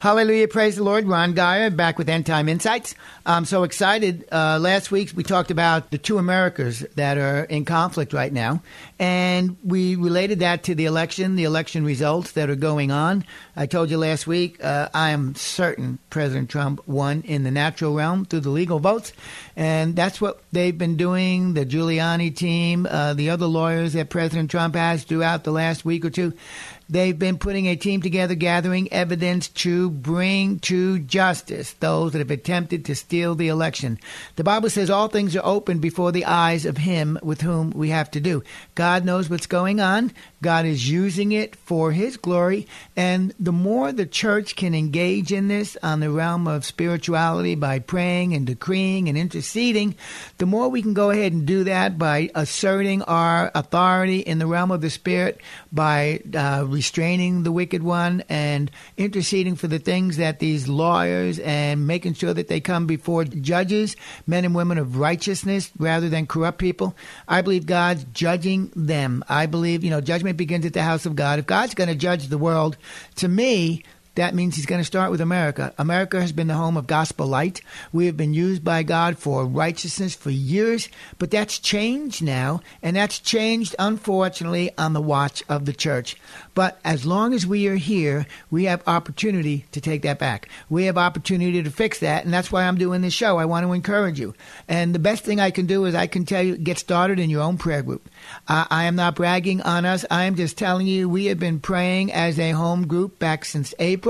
Hallelujah. Praise the Lord. Ron Geyer back with End Time Insights. I'm so excited. Uh, last week we talked about the two Americas that are in conflict right now. And we related that to the election, the election results that are going on. I told you last week, uh, I am certain President Trump won in the natural realm through the legal votes. And that's what they've been doing. The Giuliani team, uh, the other lawyers that President Trump has throughout the last week or two. They've been putting a team together, gathering evidence to bring to justice those that have attempted to steal the election. The Bible says all things are open before the eyes of Him with whom we have to do. God knows what's going on. God is using it for His glory. And the more the church can engage in this on the realm of spirituality by praying and decreeing and interceding, the more we can go ahead and do that by asserting our authority in the realm of the Spirit, by uh, restraining the wicked one and interceding for the things that these lawyers and making sure that they come before judges, men and women of righteousness rather than corrupt people. I believe God's judging them. I believe, you know, judgment begins at the house of God. If God's going to judge the world, to me, that means he's going to start with America. America has been the home of gospel light. We have been used by God for righteousness for years, but that's changed now, and that's changed, unfortunately, on the watch of the church. But as long as we are here, we have opportunity to take that back. We have opportunity to fix that, and that's why I'm doing this show. I want to encourage you. And the best thing I can do is I can tell you get started in your own prayer group. I am not bragging on us. I am just telling you we have been praying as a home group back since April.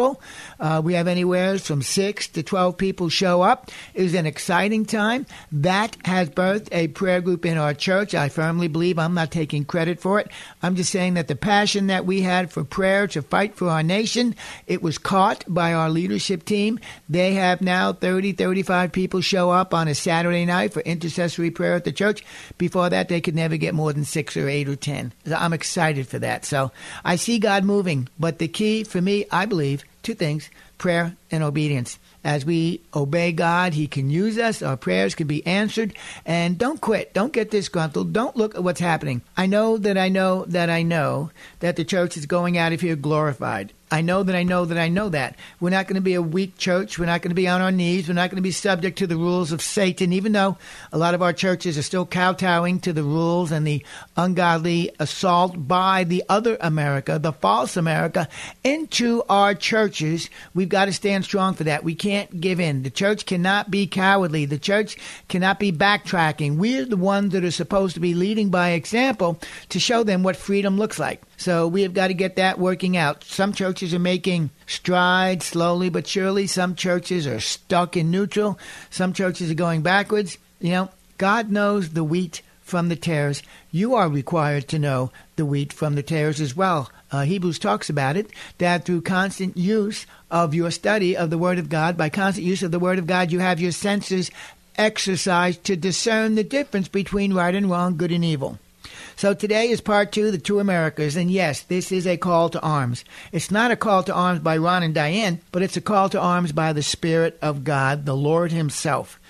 Uh, we have anywhere from six to 12 people show up. It is an exciting time. That has birthed a prayer group in our church. I firmly believe I'm not taking credit for it. I'm just saying that the passion that we had for prayer to fight for our nation, it was caught by our leadership team. They have now 30, 35 people show up on a Saturday night for intercessory prayer at the church. Before that, they could never get more than six or eight or ten. I'm excited for that. So I see God moving, but the key for me, I believe, two things prayer and obedience. As we obey God, He can use us. Our prayers can be answered. And don't quit. Don't get disgruntled. Don't look at what's happening. I know that I know that I know that the church is going out of here glorified. I know that I know that I know that. We're not going to be a weak church. We're not going to be on our knees. We're not going to be subject to the rules of Satan, even though a lot of our churches are still kowtowing to the rules and the ungodly assault by the other America, the false America, into our churches. We've got to stand strong for that. We can't give in. The church cannot be cowardly. The church cannot be backtracking. We're the ones that are supposed to be leading by example to show them what freedom looks like. So we have got to get that working out. Some churches are making strides slowly but surely. Some churches are stuck in neutral. Some churches are going backwards. You know, God knows the wheat from the tares. You are required to know the wheat from the tares as well. Uh, Hebrews talks about it that through constant use of your study of the Word of God, by constant use of the Word of God, you have your senses exercised to discern the difference between right and wrong, good and evil. So today is part two, the two Americas, and yes, this is a call to arms. It's not a call to arms by Ron and Diane, but it's a call to arms by the Spirit of God, the Lord Himself.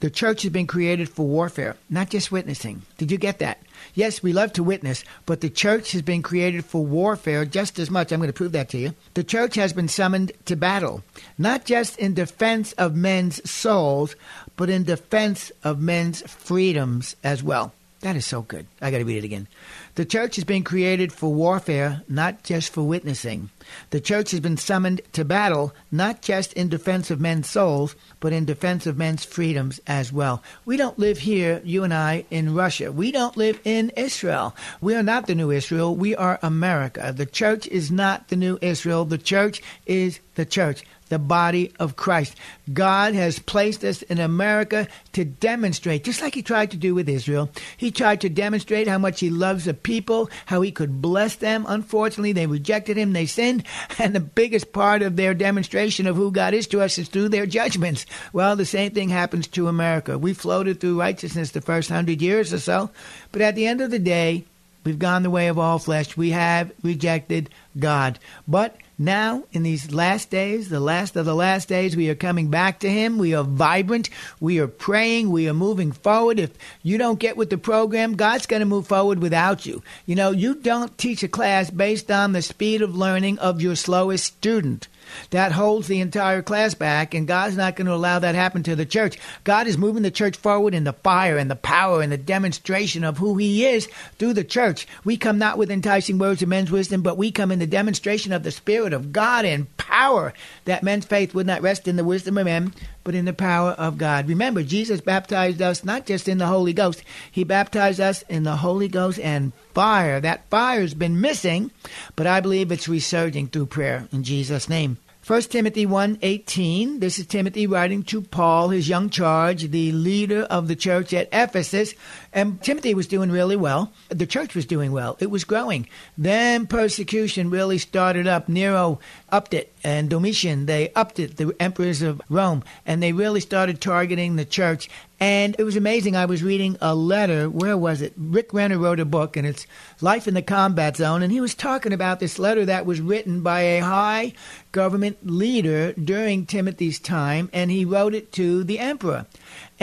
The church has been created for warfare, not just witnessing. Did you get that? Yes, we love to witness, but the church has been created for warfare just as much. I'm going to prove that to you. The church has been summoned to battle, not just in defense of men's souls, but in defense of men's freedoms as well. That is so good. I got to read it again. The church has been created for warfare, not just for witnessing. The church has been summoned to battle, not just in defense of men's souls, but in defense of men's freedoms as well. We don't live here, you and I, in Russia. We don't live in Israel. We are not the new Israel. We are America. The church is not the new Israel. The church is the church the body of Christ. God has placed us in America to demonstrate, just like He tried to do with Israel, He tried to demonstrate how much He loves the people, how He could bless them. Unfortunately, they rejected Him, they sinned, and the biggest part of their demonstration of who God is to us is through their judgments. Well, the same thing happens to America. We floated through righteousness the first hundred years or so, but at the end of the day, We've gone the way of all flesh. We have rejected God. But now, in these last days, the last of the last days, we are coming back to Him. We are vibrant. We are praying. We are moving forward. If you don't get with the program, God's going to move forward without you. You know, you don't teach a class based on the speed of learning of your slowest student that holds the entire class back, and God's not going to allow that happen to the church. God is moving the church forward in the fire and the power and the demonstration of who He is through the church. We come not with enticing words of men's wisdom, but we come in the demonstration of the Spirit of God and power, that men's faith would not rest in the wisdom of men, but in the power of God. Remember, Jesus baptized us not just in the Holy Ghost, He baptized us in the Holy Ghost and fire. That fire's been missing, but I believe it's resurging through prayer in Jesus' name. 1 Timothy 1:18 This is Timothy writing to Paul his young charge the leader of the church at Ephesus. And Timothy was doing really well. The church was doing well. It was growing. Then persecution really started up. Nero upped it and Domitian they upped it the emperors of Rome and they really started targeting the church and it was amazing. I was reading a letter. Where was it? Rick Renner wrote a book, and it's Life in the Combat Zone. And he was talking about this letter that was written by a high government leader during Timothy's time, and he wrote it to the emperor.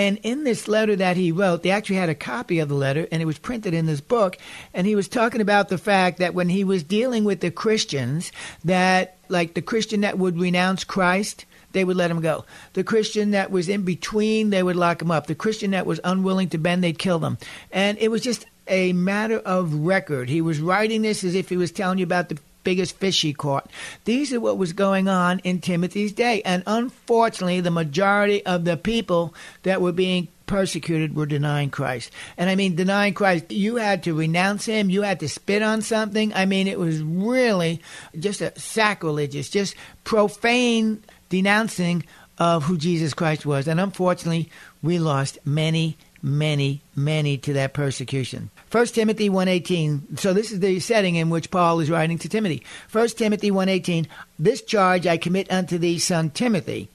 And in this letter that he wrote, they actually had a copy of the letter, and it was printed in this book. And he was talking about the fact that when he was dealing with the Christians, that like the Christian that would renounce Christ, they would let him go. The Christian that was in between, they would lock him up. The Christian that was unwilling to bend, they'd kill them. And it was just a matter of record. He was writing this as if he was telling you about the biggest fish he caught. These are what was going on in Timothy's day. And unfortunately, the majority of the people that were being persecuted were denying Christ. And I mean, denying Christ, you had to renounce him, you had to spit on something. I mean, it was really just a sacrilegious, just profane denouncing of who Jesus Christ was. And unfortunately, we lost many, many, many to that persecution. 1 Timothy 1.18. So this is the setting in which Paul is writing to Timothy. 1 Timothy 1.18. This charge I commit unto thee, son Timothy,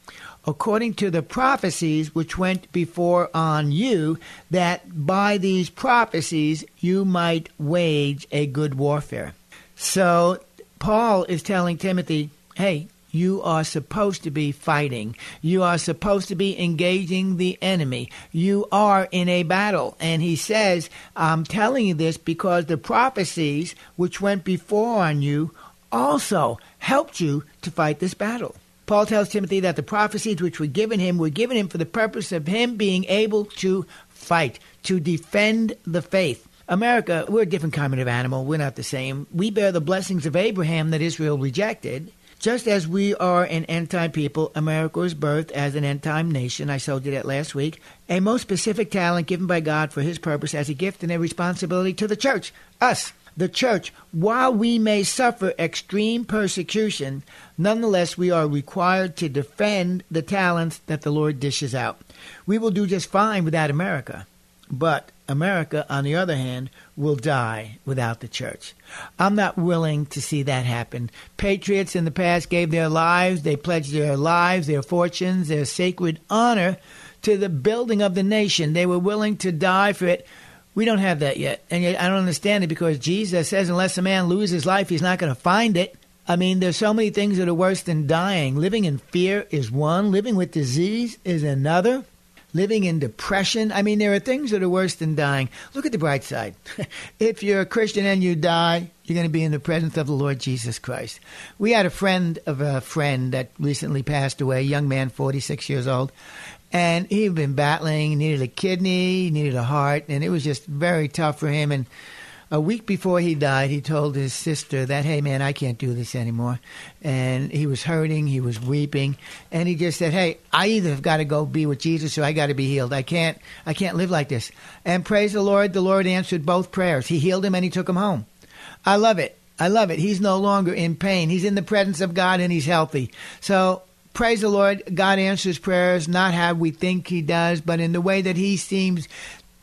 according to the prophecies which went before on you, that by these prophecies you might wage a good warfare. So Paul is telling Timothy, hey, you are supposed to be fighting. You are supposed to be engaging the enemy. You are in a battle. And he says, I'm telling you this because the prophecies which went before on you also helped you to fight this battle. Paul tells Timothy that the prophecies which were given him were given him for the purpose of him being able to fight, to defend the faith. America, we're a different kind of animal. We're not the same. We bear the blessings of Abraham that Israel rejected. Just as we are an end time people, America was birthed as an end time nation. I told you that last week. A most specific talent given by God for his purpose as a gift and a responsibility to the church, us. The church, while we may suffer extreme persecution, nonetheless we are required to defend the talents that the Lord dishes out. We will do just fine without America, but America, on the other hand, will die without the church. I'm not willing to see that happen. Patriots in the past gave their lives, they pledged their lives, their fortunes, their sacred honor to the building of the nation. They were willing to die for it. We don't have that yet. And yet I don't understand it because Jesus says, unless a man loses his life, he's not going to find it. I mean, there's so many things that are worse than dying. Living in fear is one, living with disease is another living in depression. I mean, there are things that are worse than dying. Look at the bright side. if you're a Christian and you die, you're going to be in the presence of the Lord Jesus Christ. We had a friend of a friend that recently passed away, a young man, 46 years old, and he'd been battling, needed a kidney, needed a heart, and it was just very tough for him. And a week before he died, he told his sister that, hey, man, I can't do this anymore. And he was hurting, he was weeping, and he just said, hey, I either have got to go be with Jesus or I got to be healed. I can't, I can't live like this. And praise the Lord, the Lord answered both prayers. He healed him and he took him home. I love it. I love it. He's no longer in pain. He's in the presence of God and he's healthy. So praise the Lord. God answers prayers, not how we think he does, but in the way that he seems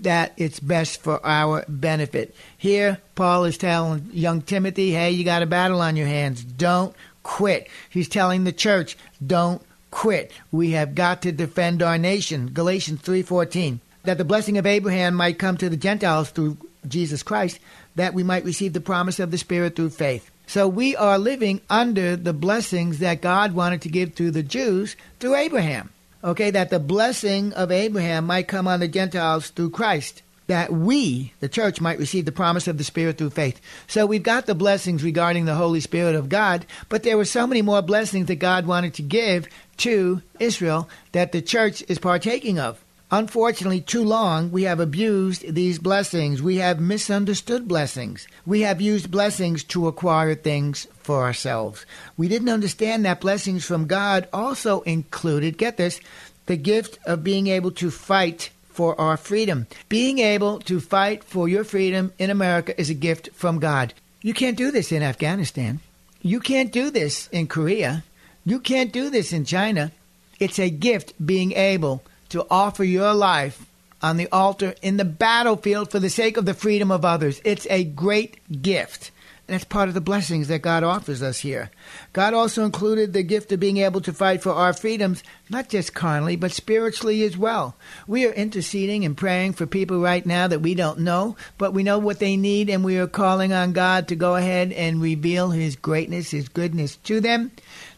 that it's best for our benefit. Here, Paul is telling young Timothy, hey, you got a battle on your hands. Don't quit. He's telling the church, don't quit. We have got to defend our nation. Galatians 3:14. That the blessing of Abraham might come to the Gentiles through Jesus Christ, that we might receive the promise of the Spirit through faith. So we are living under the blessings that God wanted to give to the Jews through Abraham okay, that the blessing of Abraham might come on the Gentiles through Christ, that we, the church, might receive the promise of the Spirit through faith. So we've got the blessings regarding the Holy Spirit of God, but there were so many more blessings that God wanted to give to Israel that the church is partaking of. Unfortunately, too long, we have abused these blessings. We have misunderstood blessings. We have used blessings to acquire things for ourselves. We didn't understand that blessings from God also included, get this, the gift of being able to fight for our freedom. Being able to fight for your freedom in America is a gift from God. You can't do this in Afghanistan. You can't do this in Korea. You can't do this in China. It's a gift being able to offer your life on the altar in the battlefield for the sake of the freedom of others. It's a great gift. And that's part of the blessings that God offers us here. God also included the gift of being able to fight for our freedoms, not just carnally, but spiritually as well. We are interceding and praying for people right now that we don't know, but we know what they need, and we are calling on God to go ahead and reveal His greatness, His goodness to them,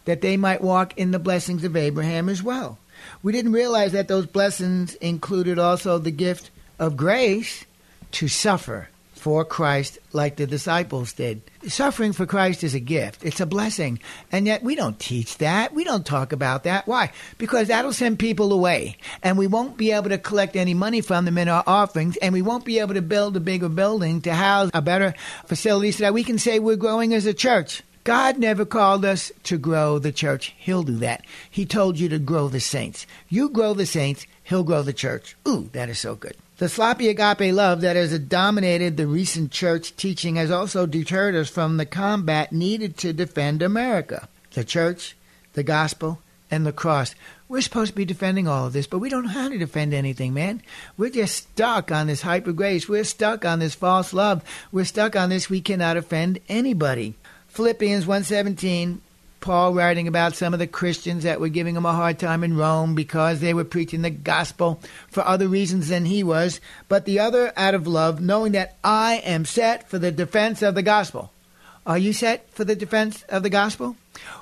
that they might walk in the blessings of Abraham as well. We didn't realize that those blessings included also the gift of grace to suffer for Christ like the disciples did. Suffering for Christ is a gift. It's a blessing. And yet we don't teach that. We don't talk about that. Why? Because that'll send people away. And we won't be able to collect any money from them in our offerings. And we won't be able to build a bigger building to house a better facility so that we can say we're growing as a church. God never called us to grow the church. He'll do that. He told you to grow the saints. You grow the saints, He'll grow the church. Ooh, that is so good. The sloppy agape love that has dominated the recent church teaching has also deterred us from the combat needed to defend America. The church, the gospel, and the cross. We're supposed to be defending all of this, but we don't know how to defend anything, man. We're just stuck on this hyper grace. We're stuck on this false love. We're stuck on this we cannot offend anybody. Philippians 1:17, Paul writing about some of the Christians that were giving him a hard time in Rome because they were preaching the gospel for other reasons than he was, but the other out of love, knowing that I am set for the defense of the gospel. Are you set for the defense of the gospel?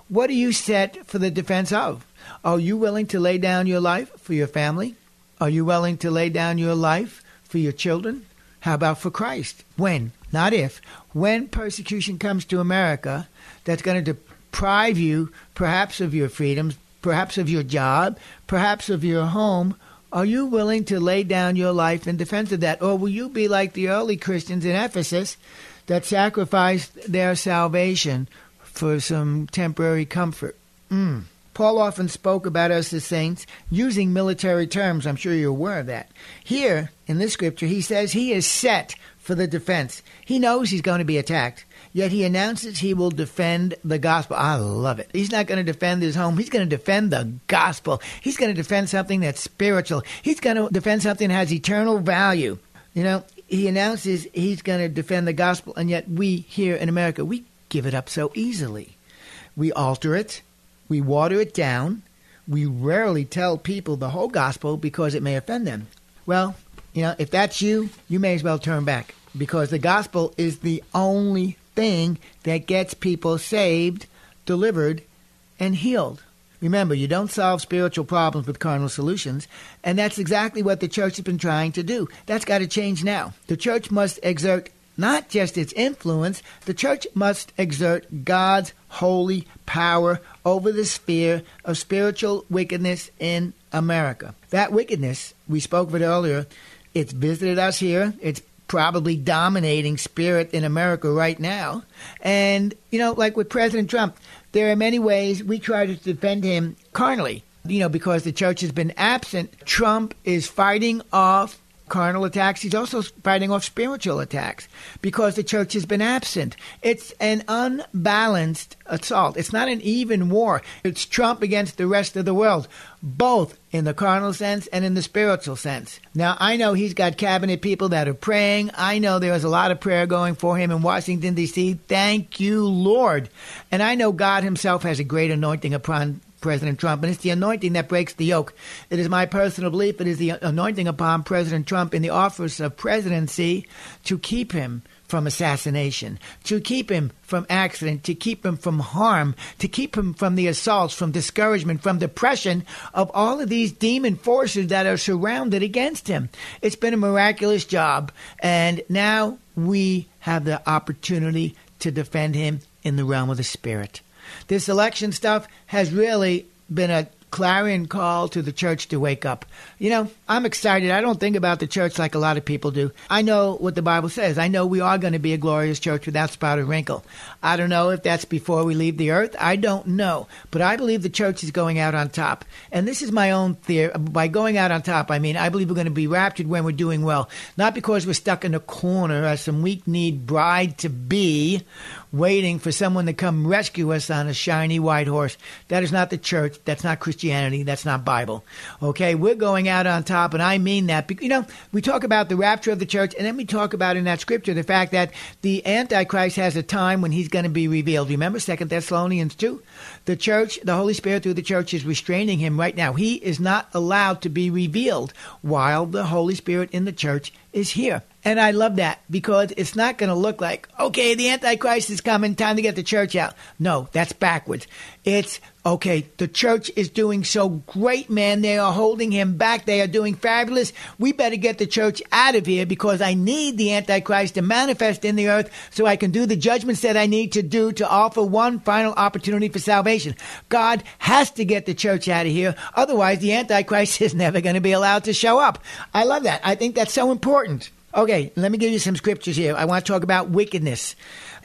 What are you set for the defense of? Are you willing to lay down your life for your family? Are you willing to lay down your life for your children? How about for Christ? When? Not if when persecution comes to America that's going to deprive you perhaps of your freedoms, perhaps of your job, perhaps of your home, are you willing to lay down your life in defense of that? Or will you be like the early Christians in Ephesus that sacrificed their salvation for some temporary comfort? Mm. Paul often spoke about us as saints using military terms. I'm sure you're aware of that. Here, in this scripture, he says he is set for the defense. He knows he's going to be attacked, yet he announces he will defend the gospel. I love it. He's not going to defend his home. He's going to defend the gospel. He's going to defend something that's spiritual. He's going to defend something that has eternal value. You know, he announces he's going to defend the gospel, and yet we here in America, we give it up so easily. We alter it, we water it down, we rarely tell people the whole gospel because it may offend them. Well, you know, if that's you, you may as well turn back because the gospel is the only thing that gets people saved, delivered, and healed. Remember, you don't solve spiritual problems with carnal solutions, and that's exactly what the church has been trying to do. That's got to change now. The church must exert not just its influence, the church must exert God's holy power over the sphere of spiritual wickedness in America. That wickedness, we spoke of it earlier, it's visited us here. It's probably dominating spirit in America right now. And, you know, like with President Trump, there are many ways we try to defend him carnally. You know, because the church has been absent, Trump is fighting off carnal attacks. He's also fighting off spiritual attacks because the church has been absent. It's an unbalanced assault. It's not an even war. It's Trump against the rest of the world, both in the carnal sense and in the spiritual sense. Now, I know he's got cabinet people that are praying. I know there is a lot of prayer going for him in Washington, D.C. Thank you, Lord. And I know God himself has a great anointing upon President Trump, and it's the anointing that breaks the yoke. It is my personal belief it is the anointing upon President Trump in the office of presidency to keep him from assassination, to keep him from accident, to keep him from harm, to keep him from the assaults, from discouragement, from depression of all of these demon forces that are surrounded against him. It's been a miraculous job, and now we have the opportunity to defend him in the realm of the spirit. This election stuff has really been a clarion call to the church to wake up. You know, I'm excited. I don't think about the church like a lot of people do. I know what the Bible says. I know we are going to be a glorious church without spot or wrinkle. I don't know if that's before we leave the earth. I don't know. But I believe the church is going out on top. And this is my own theory. By going out on top, I mean, I believe we're going to be raptured when we're doing well. Not because we're stuck in a corner as some weak kneed bride to be waiting for someone to come rescue us on a shiny white horse. That is not the church. That's not Christianity. That's not Bible. Okay, we're going out on top, and I mean that. You know, we talk about the rapture of the church, and then we talk about in that scripture the fact that the Antichrist has a time when he's going to be revealed. Remember Second Thessalonians 2? The church, the Holy Spirit through the church is restraining him right now. He is not allowed to be revealed while the Holy Spirit in the church is here. And I love that because it's not going to look like, okay, the Antichrist is coming, time to get the church out. No, that's backwards. It's, okay, the church is doing so great, man. They are holding him back. They are doing fabulous. We better get the church out of here because I need the Antichrist to manifest in the earth so I can do the judgments that I need to do to offer one final opportunity for salvation. God has to get the church out of here. Otherwise, the Antichrist is never going to be allowed to show up. I love that. I think that's so important. Okay, let me give you some scriptures here. I want to talk about wickedness.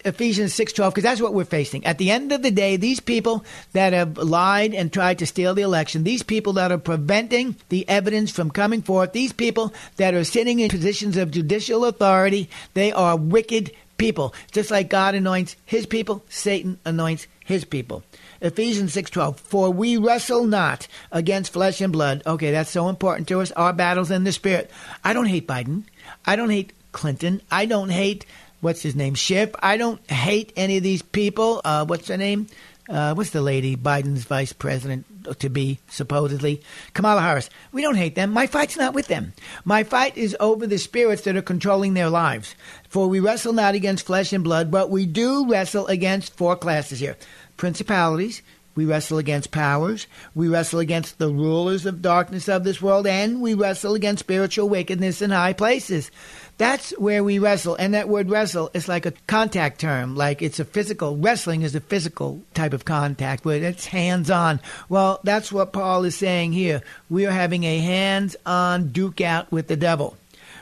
Ephesians 6:12 because that's what we're facing. At the end of the day, these people that have lied and tried to steal the election, these people that are preventing the evidence from coming forth, these people that are sitting in positions of judicial authority, they are wicked people. Just like God anoints his people, Satan anoints his people. Ephesians 6:12 For we wrestle not against flesh and blood. Okay, that's so important to us. Our battles in the spirit. I don't hate Biden. I don't hate Clinton. I don't hate what's his name Schiff. I don't hate any of these people. Uh, what's her name? Uh, what's the lady Biden's vice president to be supposedly Kamala Harris? We don't hate them. My fight's not with them. My fight is over the spirits that are controlling their lives. For we wrestle not against flesh and blood, but we do wrestle against four classes here: principalities, we wrestle against powers. We wrestle against the rulers of darkness of this world. And we wrestle against spiritual wickedness in high places. That's where we wrestle. And that word wrestle is like a contact term. Like it's a physical, wrestling is a physical type of contact where it's hands on. Well, that's what Paul is saying here. We are having a hands on duke out with the devil.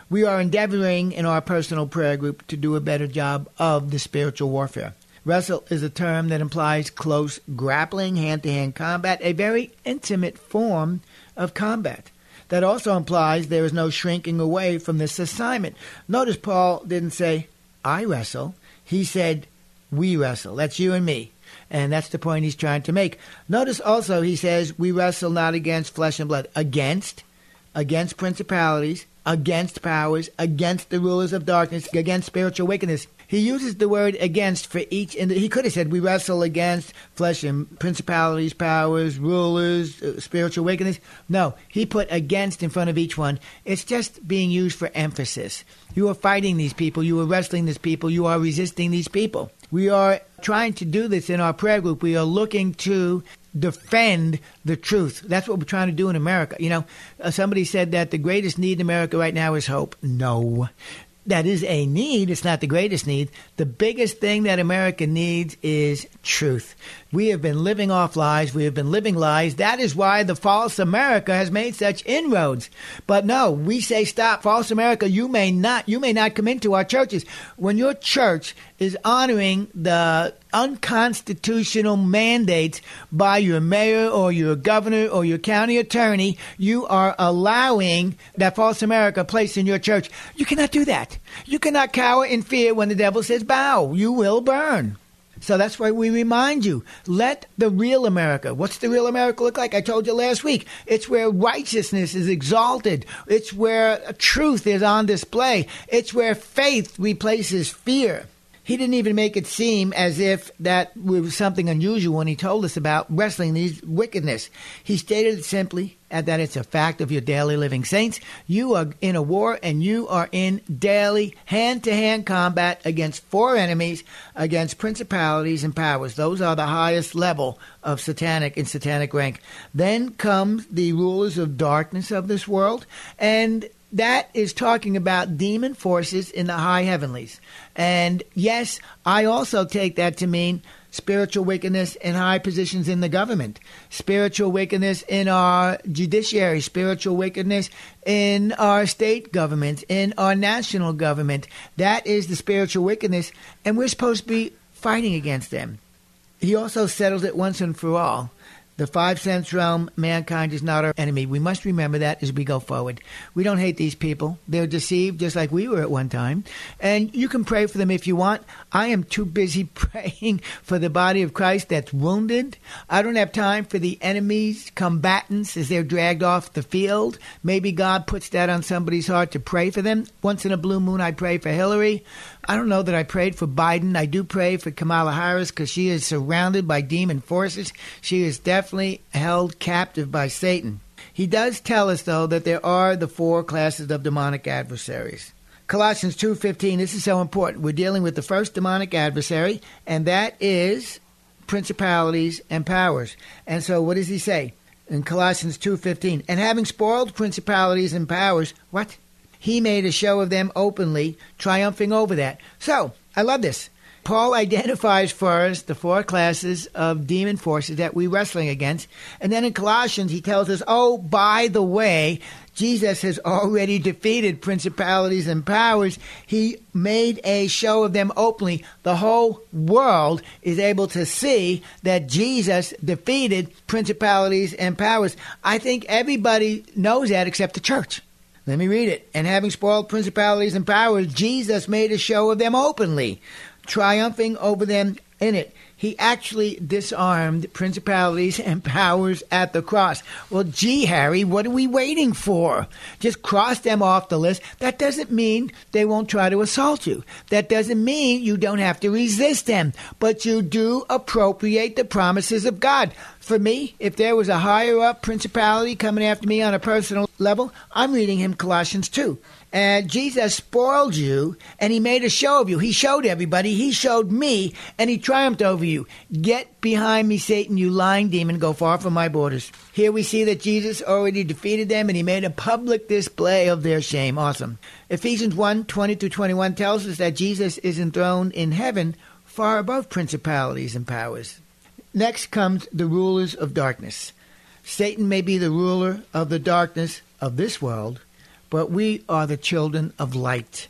We are endeavoring in our personal prayer group to do a better job of the spiritual warfare. Wrestle is a term that implies close grappling, hand to hand combat, a very intimate form of combat. That also implies there is no shrinking away from this assignment. Notice Paul didn't say, I wrestle. He said, we wrestle. That's you and me. And that's the point he's trying to make. Notice also he says, we wrestle not against flesh and blood. Against, against principalities, against powers, against the rulers of darkness, against spiritual wickedness he uses the word against for each, and he could have said, We wrestle against flesh and principalities, powers, rulers, uh, spiritual wickedness. No, he put against in front of each one. It's just being used for emphasis. You are fighting these people, you are wrestling these people, you are resisting these people. We are trying to do this in our prayer group. We are looking to defend the truth. That's what we're trying to do in America. You know, uh, somebody said that the greatest need in America right now is hope. No that is a need. It's not the greatest need. The biggest thing that America needs is truth. We have been living off lies. We have been living lies. That is why the false America has made such inroads. But no, we say stop. False America, you may not, you may not come into our churches. When your church is honoring the unconstitutional mandates by your mayor or your governor or your county attorney, you are allowing that false America place in your church. You cannot do that. You cannot cower in fear when the devil says bow. You will burn. So that's why we remind you let the real America. What's the real America look like? I told you last week. It's where righteousness is exalted. It's where truth is on display. It's where faith replaces fear. He didn't even make it seem as if that was something unusual when he told us about wrestling these wickedness. He stated it simply that it's a fact of your daily living. Saints, you are in a war and you are in daily hand to hand combat against four enemies, against principalities and powers. Those are the highest level of satanic and satanic rank. Then comes the rulers of darkness of this world, and that is talking about demon forces in the high heavenlies. And yes, I also take that to mean spiritual wickedness in high positions in the government, spiritual wickedness in our judiciary, spiritual wickedness in our state government, in our national government. That is the spiritual wickedness, and we're supposed to be fighting against them. He also settles it once and for all the five sense realm, mankind is not our enemy. We must remember that as we go forward. We don't hate these people. They're deceived just like we were at one time. And you can pray for them if you want. I am too busy praying for the body of Christ that's wounded. I don't have time for the enemies, combatants, as they're dragged off the field. Maybe God puts that on somebody's heart to pray for them. Once in a blue moon, I pray for Hillary. I don't know that I prayed for Biden. I do pray for Kamala Harris because she is surrounded by demon forces. She is definitely held captive by Satan. He does tell us though that there are the four classes of demonic adversaries. Colossians 2:15 this is so important. We're dealing with the first demonic adversary and that is principalities and powers. And so what does he say? In Colossians 2:15, and having spoiled principalities and powers, what? He made a show of them openly, triumphing over that. So, I love this. Paul identifies for us the four classes of demon forces that we're wrestling against. And then in Colossians, he tells us, oh, by the way, Jesus has already defeated principalities and powers. He made a show of them openly. The whole world is able to see that Jesus defeated principalities and powers. I think everybody knows that except the church. Let me read it. And having spoiled principalities and powers, Jesus made a show of them openly, triumphing over them in it. He actually disarmed principalities and powers at the cross. Well, gee, Harry, what are we waiting for? Just cross them off the list. That doesn't mean they won't try to assault you. That doesn't mean you don't have to resist them. But you do appropriate the promises of God. For me, if there was a higher up principality coming after me on a personal level, I'm reading him Colossians 2. And Jesus spoiled you and he made a show of you. He showed everybody, he showed me, and he triumphed over you. Get behind me, Satan, you lying demon, go far from my borders. Here we see that Jesus already defeated them and he made a public display of their shame. Awesome. Ephesians 1 20 to 21 tells us that Jesus is enthroned in heaven far above principalities and powers. Next comes the rulers of darkness. Satan may be the ruler of the darkness of this world, but we are the children of light.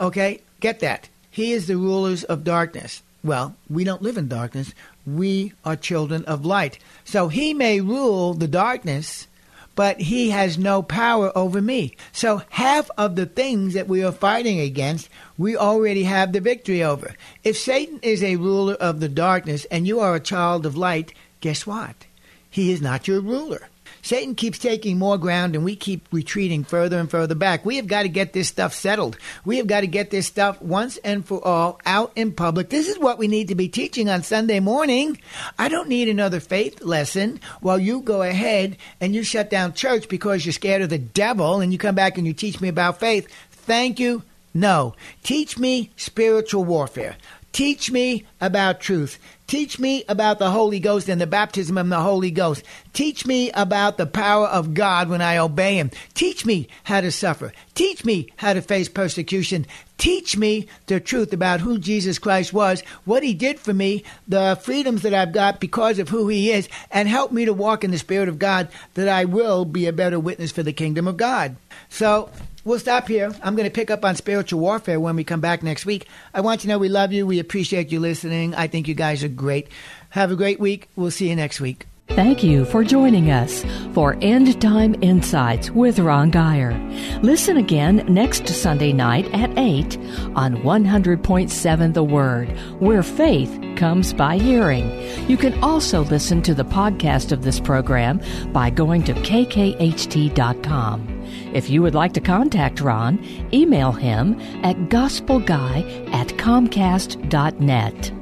Okay? Get that. He is the rulers of darkness. Well, we don't live in darkness. We are children of light. So he may rule the darkness, but he has no power over me. So half of the things that we are fighting against, we already have the victory over. If Satan is a ruler of the darkness and you are a child of light, guess what? He is not your ruler. Satan keeps taking more ground and we keep retreating further and further back. We have got to get this stuff settled. We have got to get this stuff once and for all out in public. This is what we need to be teaching on Sunday morning. I don't need another faith lesson while you go ahead and you shut down church because you're scared of the devil and you come back and you teach me about faith. Thank you. No. Teach me spiritual warfare. Teach me about truth. Teach me about the Holy Ghost and the baptism of the Holy Ghost. Teach me about the power of God when I obey Him. Teach me how to suffer. Teach me how to face persecution. Teach me the truth about who Jesus Christ was, what He did for me, the freedoms that I've got because of who He is, and help me to walk in the Spirit of God that I will be a better witness for the kingdom of God. So We'll stop here. I'm going to pick up on spiritual warfare when we come back next week. I want you to know we love you. We appreciate you listening. I think you guys are great. Have a great week. We'll see you next week. Thank you for joining us for End Time Insights with Ron Geyer. Listen again next Sunday night at 8 on 100.7 The Word, where faith comes by hearing. You can also listen to the podcast of this program by going to kkht.com. If you would like to contact Ron, email him at gospelguy at comcast.net.